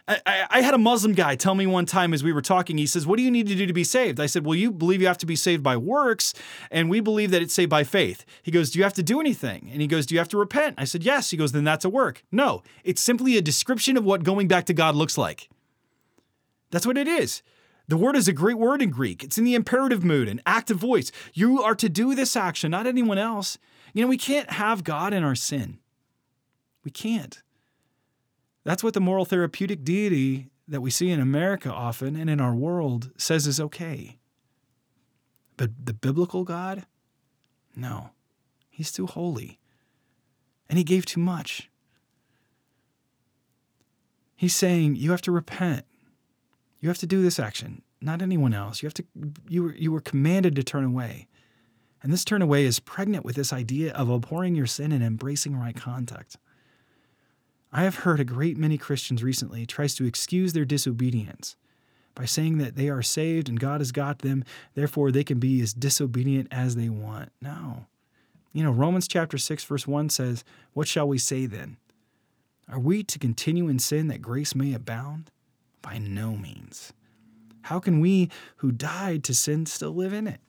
Speaker 1: I, I, had a Muslim guy tell me one time as we were talking, he says, What do you need to do to be saved? I said, Well, you believe you have to be saved by works, and we believe that it's saved by faith. He goes, Do you have to do anything? And he goes, Do you have to repent? I said, Yes. He goes, Then that's a work. No, it's simply a description of what going back to God looks like. That's what it is. The word is a great word in Greek. It's in the imperative mood, an active voice. You are to do this action, not anyone else. You know, we can't have God in our sin. We can't. That's what the moral therapeutic deity that we see in America often and in our world says is okay. But the biblical God, no, he's too holy. And he gave too much. He's saying you have to repent. You have to do this action, not anyone else. You have to you were, you were commanded to turn away. And this turn away is pregnant with this idea of abhorring your sin and embracing right conduct. I have heard a great many Christians recently tries to excuse their disobedience by saying that they are saved and God has got them, therefore they can be as disobedient as they want. No. You know, Romans chapter 6 verse 1 says, "What shall we say then? Are we to continue in sin that grace may abound? By no means. How can we who died to sin still live in it?"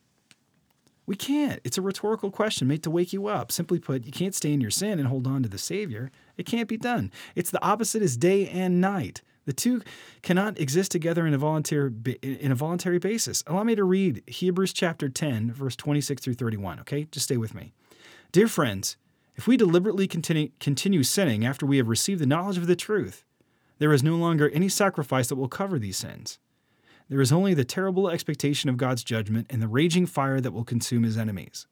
Speaker 1: We can't. It's a rhetorical question made to wake you up. Simply put, you can't stay in your sin and hold on to the Savior. It can't be done. It's the opposite as day and night. The two cannot exist together in a voluntary in a voluntary basis. Allow me to read Hebrews chapter 10 verse 26 through 31, okay? Just stay with me. Dear friends, if we deliberately continue, continue sinning after we have received the knowledge of the truth, there is no longer any sacrifice that will cover these sins. There is only the terrible expectation of God's judgment and the raging fire that will consume his enemies.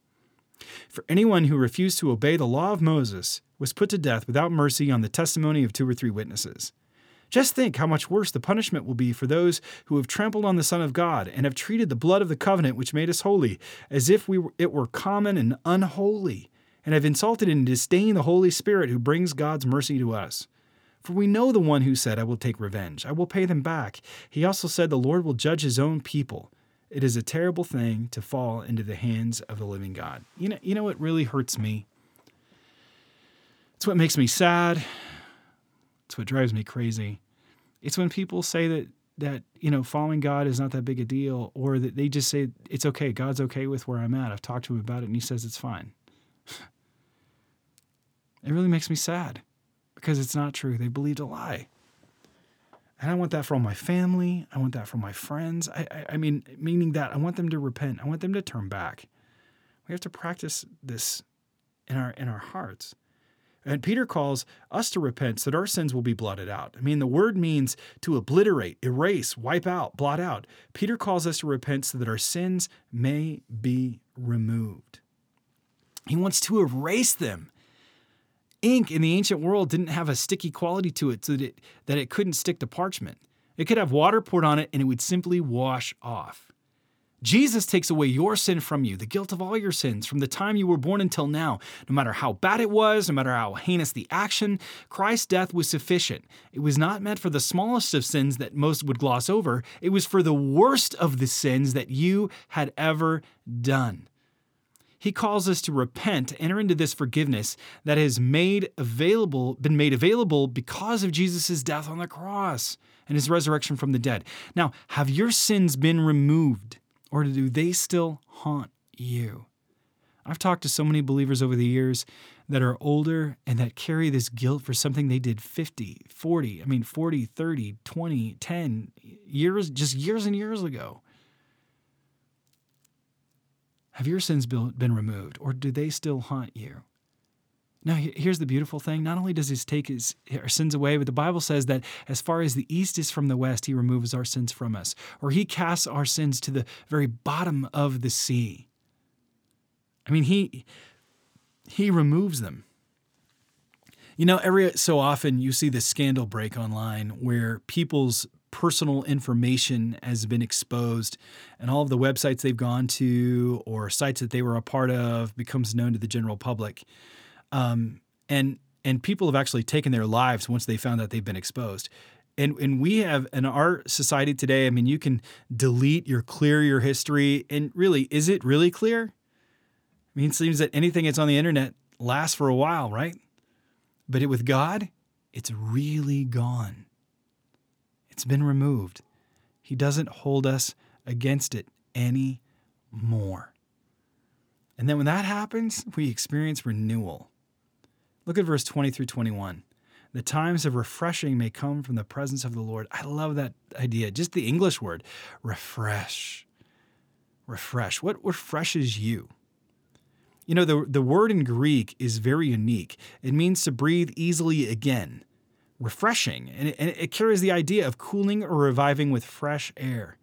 Speaker 1: For anyone who refused to obey the law of Moses was put to death without mercy on the testimony of two or three witnesses. Just think how much worse the punishment will be for those who have trampled on the Son of God and have treated the blood of the covenant which made us holy as if we were, it were common and unholy, and have insulted and disdained the Holy Spirit who brings God's mercy to us. For we know the one who said, I will take revenge, I will pay them back. He also said, The Lord will judge his own people. It is a terrible thing to fall into the hands of the living God. You know, you know what really hurts me? It's what makes me sad. It's what drives me crazy. It's when people say that that you know following God is not that big a deal, or that they just say it's okay. God's okay with where I'm at. I've talked to him about it, and he says it's fine. it really makes me sad because it's not true. They believed a lie. And I want that for all my family. I want that for my friends. I, I, I, mean, meaning that I want them to repent. I want them to turn back. We have to practice this in our in our hearts. And Peter calls us to repent so that our sins will be blotted out. I mean, the word means to obliterate, erase, wipe out, blot out. Peter calls us to repent so that our sins may be removed. He wants to erase them ink in the ancient world didn't have a sticky quality to it so that it, that it couldn't stick to parchment. It could have water poured on it and it would simply wash off. Jesus takes away your sin from you, the guilt of all your sins, from the time you were born until now. No matter how bad it was, no matter how heinous the action, Christ's death was sufficient. It was not meant for the smallest of sins that most would gloss over, it was for the worst of the sins that you had ever done. He calls us to repent, enter into this forgiveness that has made available, been made available because of Jesus' death on the cross and his resurrection from the dead. Now, have your sins been removed, or do they still haunt you? I've talked to so many believers over the years that are older and that carry this guilt for something they did 50, 40, I mean 40, 30, 20, 10 years just years and years ago. Have your sins been removed, or do they still haunt you? Now, here's the beautiful thing. Not only does He take his, our sins away, but the Bible says that as far as the east is from the west, He removes our sins from us, or He casts our sins to the very bottom of the sea. I mean, He, he removes them. You know, every so often you see this scandal break online where people's personal information has been exposed and all of the websites they've gone to or sites that they were a part of becomes known to the general public. Um, and and people have actually taken their lives once they found out they've been exposed. And and we have in our society today i mean you can delete your clear your history and really is it really clear? I mean it seems that anything that's on the internet lasts for a while right? But it, with god it's really gone it's been removed. He doesn't hold us against it anymore. And then when that happens, we experience renewal. Look at verse 20 through 21. The times of refreshing may come from the presence of the Lord. I love that idea. Just the English word, refresh. Refresh. What refreshes you? You know, the, the word in Greek is very unique. It means to breathe easily again, refreshing, and it, and it carries the idea of cooling or reviving with fresh air.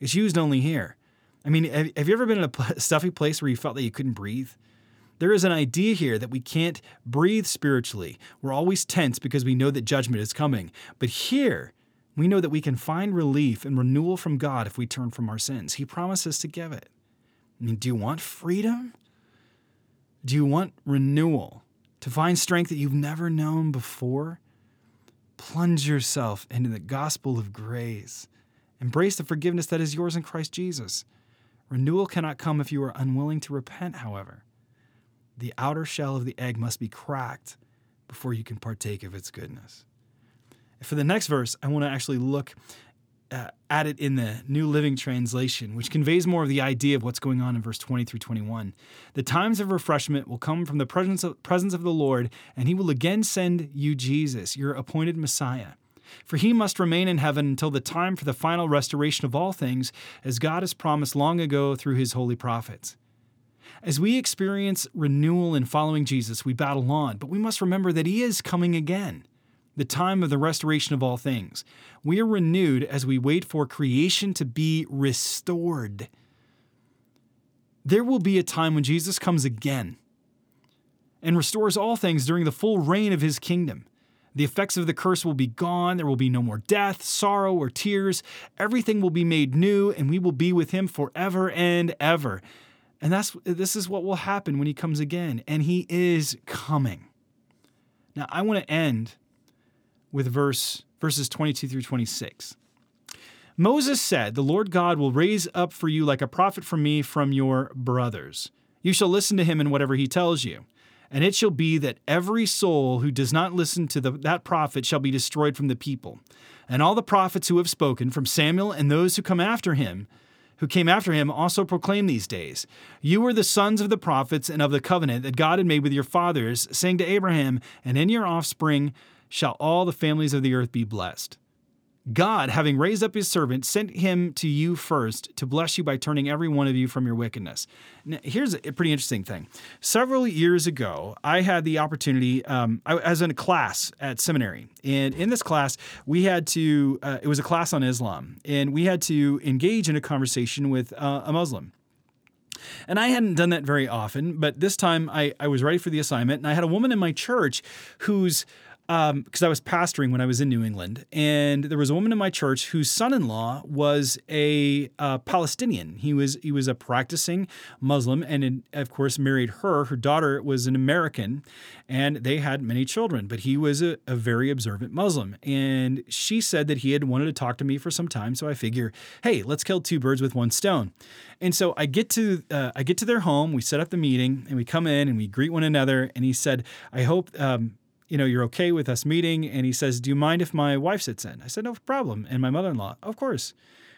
Speaker 1: It's used only here. I mean, have, have you ever been in a stuffy place where you felt that you couldn't breathe? There is an idea here that we can't breathe spiritually. We're always tense because we know that judgment is coming. But here, we know that we can find relief and renewal from God if we turn from our sins. He promises to give it. I mean, do you want freedom? Do you want renewal? To find strength that you've never known before? Plunge yourself into the gospel of grace. Embrace the forgiveness that is yours in Christ Jesus. Renewal cannot come if you are unwilling to repent, however the outer shell of the egg must be cracked before you can partake of its goodness. For the next verse, I want to actually look uh, at it in the New Living Translation, which conveys more of the idea of what's going on in verse 20 through 21. The times of refreshment will come from the presence of, presence of the Lord, and he will again send you Jesus, your appointed Messiah. For he must remain in heaven until the time for the final restoration of all things, as God has promised long ago through his holy prophets. As we experience renewal in following Jesus, we battle on, but we must remember that He is coming again, the time of the restoration of all things. We are renewed as we wait for creation to be restored. There will be a time when Jesus comes again and restores all things during the full reign of His kingdom. The effects of the curse will be gone. There will be no more death, sorrow, or tears. Everything will be made new, and we will be with him forever and ever. And that's this is what will happen when he comes again, and he is coming. Now, I want to end with verse verses 22 through 26. Moses said, "The Lord God will raise up for you like a prophet from me from your brothers. You shall listen to him in whatever he tells you." And it shall be that every soul who does not listen to the, that prophet shall be destroyed from the people. And all the prophets who have spoken, from Samuel and those who come after him, who came after him also proclaimed these days You are the sons of the prophets and of the covenant that God had made with your fathers, saying to Abraham, And in your offspring shall all the families of the earth be blessed. God, having raised up his servant, sent him to you first to bless you by turning every one of you from your wickedness. Now, here's a pretty interesting thing. Several years ago, I had the opportunity, um, I was in a class at seminary. And in this class, we had to, uh, it was a class on Islam, and we had to engage in a conversation with uh, a Muslim. And I hadn't done that very often, but this time I, I was ready for the assignment, and I had a woman in my church who's because um, I was pastoring when I was in New England, and there was a woman in my church whose son-in-law was a uh, Palestinian. He was he was a practicing Muslim, and of course married her. Her daughter was an American, and they had many children. But he was a, a very observant Muslim, and she said that he had wanted to talk to me for some time. So I figure, hey, let's kill two birds with one stone. And so I get to uh, I get to their home. We set up the meeting, and we come in and we greet one another. And he said, I hope. Um, you know, you're okay with us meeting? And he says, Do you mind if my wife sits in? I said, No problem. And my mother in law, Of course.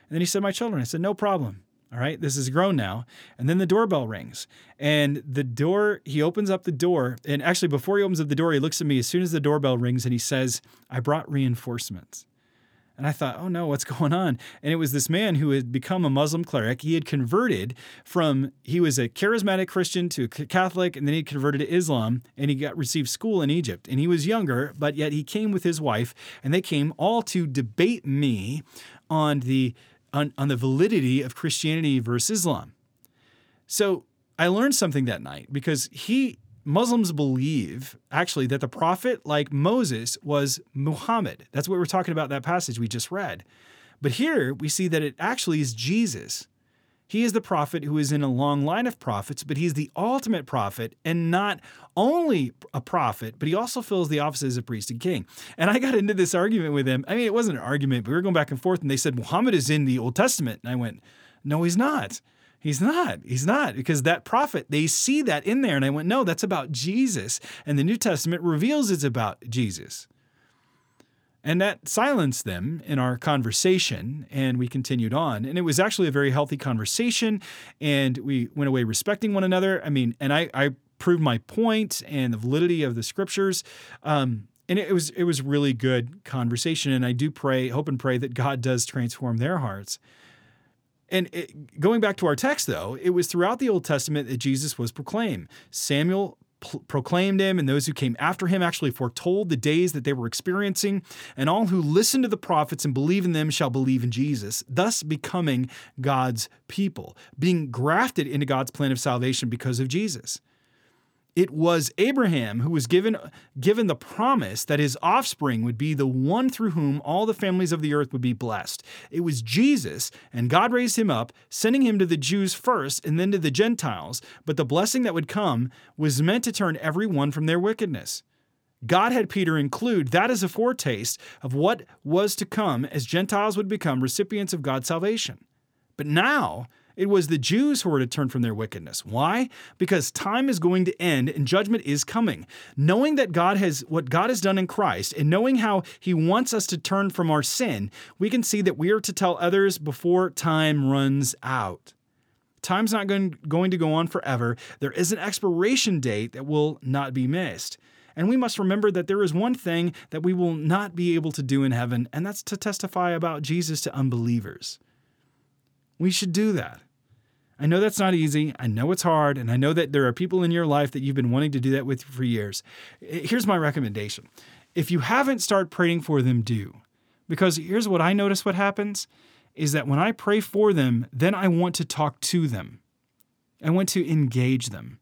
Speaker 1: And then he said, My children. I said, No problem. All right, this is grown now. And then the doorbell rings. And the door, he opens up the door. And actually, before he opens up the door, he looks at me as soon as the doorbell rings and he says, I brought reinforcements. And I thought, oh no, what's going on? And it was this man who had become a Muslim cleric. He had converted from, he was a charismatic Christian to a Catholic, and then he converted to Islam, and he got received school in Egypt. And he was younger, but yet he came with his wife, and they came all to debate me on the on, on the validity of Christianity versus Islam. So I learned something that night because he Muslims believe actually that the prophet, like Moses, was Muhammad. That's what we're talking about that passage we just read. But here we see that it actually is Jesus. He is the prophet who is in a long line of prophets, but he's the ultimate prophet and not only a prophet, but he also fills the offices of priest and king. And I got into this argument with him. I mean, it wasn't an argument, but we were going back and forth, and they said Muhammad is in the Old Testament. And I went, No, he's not. He's not. He's not because that prophet, they see that in there. And I went, no, that's about Jesus. And the New Testament reveals it's about Jesus. And that silenced them in our conversation, and we continued on. And it was actually a very healthy conversation, and we went away respecting one another. I mean, and I, I proved my point and the validity of the scriptures. Um, and it was it was really good conversation and i do pray hope and pray that god does transform their hearts and it, going back to our text though it was throughout the old testament that jesus was proclaimed samuel proclaimed him, and those who came after him actually foretold the days that they were experiencing. And all who listen to the prophets and believe in them shall believe in Jesus, thus becoming God's people, being grafted into God's plan of salvation because of Jesus. It was Abraham who was given, given the promise that his offspring would be the one through whom all the families of the earth would be blessed. It was Jesus, and God raised him up, sending him to the Jews first and then to the Gentiles. But the blessing that would come was meant to turn every one from their wickedness. God had Peter include that as a foretaste of what was to come as Gentiles would become recipients of God's salvation. But now, it was the Jews who were to turn from their wickedness. Why? Because time is going to end and judgment is coming. Knowing that God has what God has done in Christ and knowing how he wants us to turn from our sin, we can see that we are to tell others before time runs out. Time's not going, going to go on forever. There is an expiration date that will not be missed. And we must remember that there is one thing that we will not be able to do in heaven, and that's to testify about Jesus to unbelievers. We should do that. I know that's not easy. I know it's hard. And I know that there are people in your life that you've been wanting to do that with for years. Eh, here's my recommendation if you haven't started praying for them, do. Because here's what I notice what happens is that when I pray for them, then I want to talk to them. I want to engage them.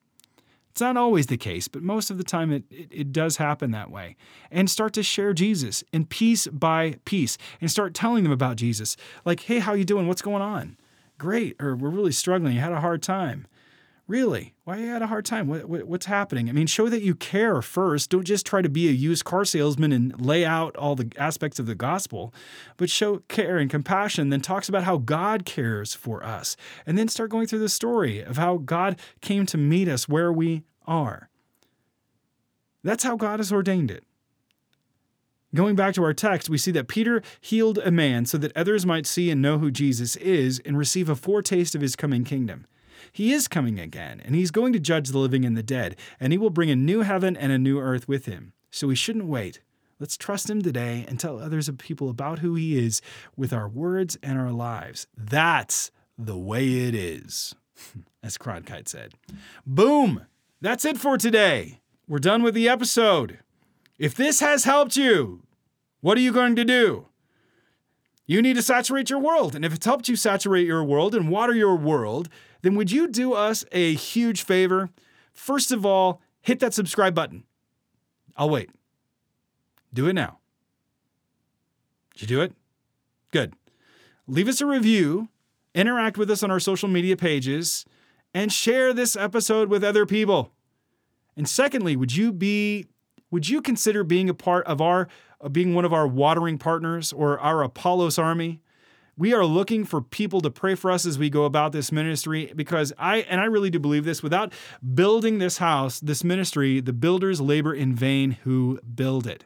Speaker 1: It's not always the case, but most of the time it, it, it, does happen that way. And start to share Jesus in piece by piece and start telling them about Jesus. Like, hey, how you doing? What's going on? Great. Or we're really struggling. You had a hard time. Really? Why you had a hard time? What, what, what's happening? I mean, show that you care first. Don't just try to be a used car salesman and lay out all the aspects of the gospel, but show care and compassion. Then talks about how God cares for us, and then start going through the story of how God came to meet us where we are. That's how God has ordained it. Going back to our text, we see that Peter healed a man so that others might see and know who Jesus is and receive a foretaste of his coming kingdom. He is coming again, and he's going to judge the living and the dead, and he will bring a new heaven and a new earth with him. So we shouldn't wait. Let's trust him today and tell others of people about who he is with our words and our lives. That's the way it is, as Cronkite said. Boom! That's it for today. We're done with the episode. If this has helped you, what are you going to do? You need to saturate your world. And if it's helped you saturate your world and water your world, then would you do us a huge favor? First of all, hit that subscribe button. I'll wait. Do it now. Did you do it? Good. Leave us a review, interact with us on our social media pages, and share this episode with other people. And secondly, would you be would you consider being a part of our uh, being one of our watering partners or our Apollos army? We are looking for people to pray for us as we go about this ministry because I and I really do believe this without building this house, this ministry, the builders labor in vain who build it.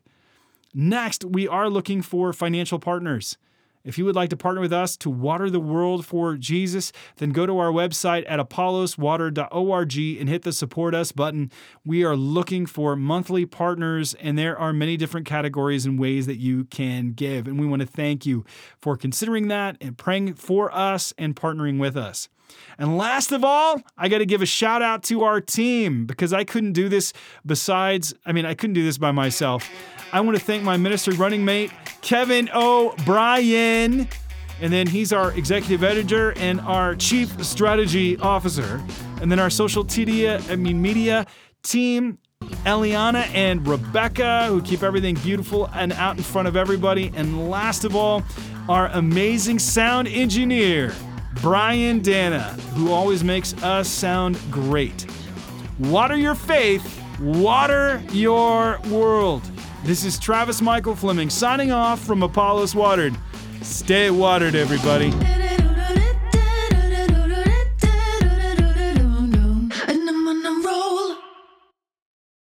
Speaker 1: Next, we are looking for financial partners. If you would like to partner with us to water the world for Jesus, then go to our website at apolloswater.org and hit the support us button. We are looking for monthly partners, and there are many different categories and ways that you can give. And we want to thank you for considering that and praying for us and partnering with us. And last of all, I got to give a shout out to our team because I couldn't do this besides, I mean, I couldn't do this by myself. I want to thank my ministry running mate, Kevin O'Brien. And then he's our executive editor and our chief strategy officer. And then our social media, I mean, media team, Eliana and Rebecca, who keep everything beautiful and out in front of everybody. And last of all, our amazing sound engineer, Brian Dana, who always makes us sound great. Water your faith, water your world. This is Travis Michael Fleming signing off from Apollos Watered. Stay watered, everybody.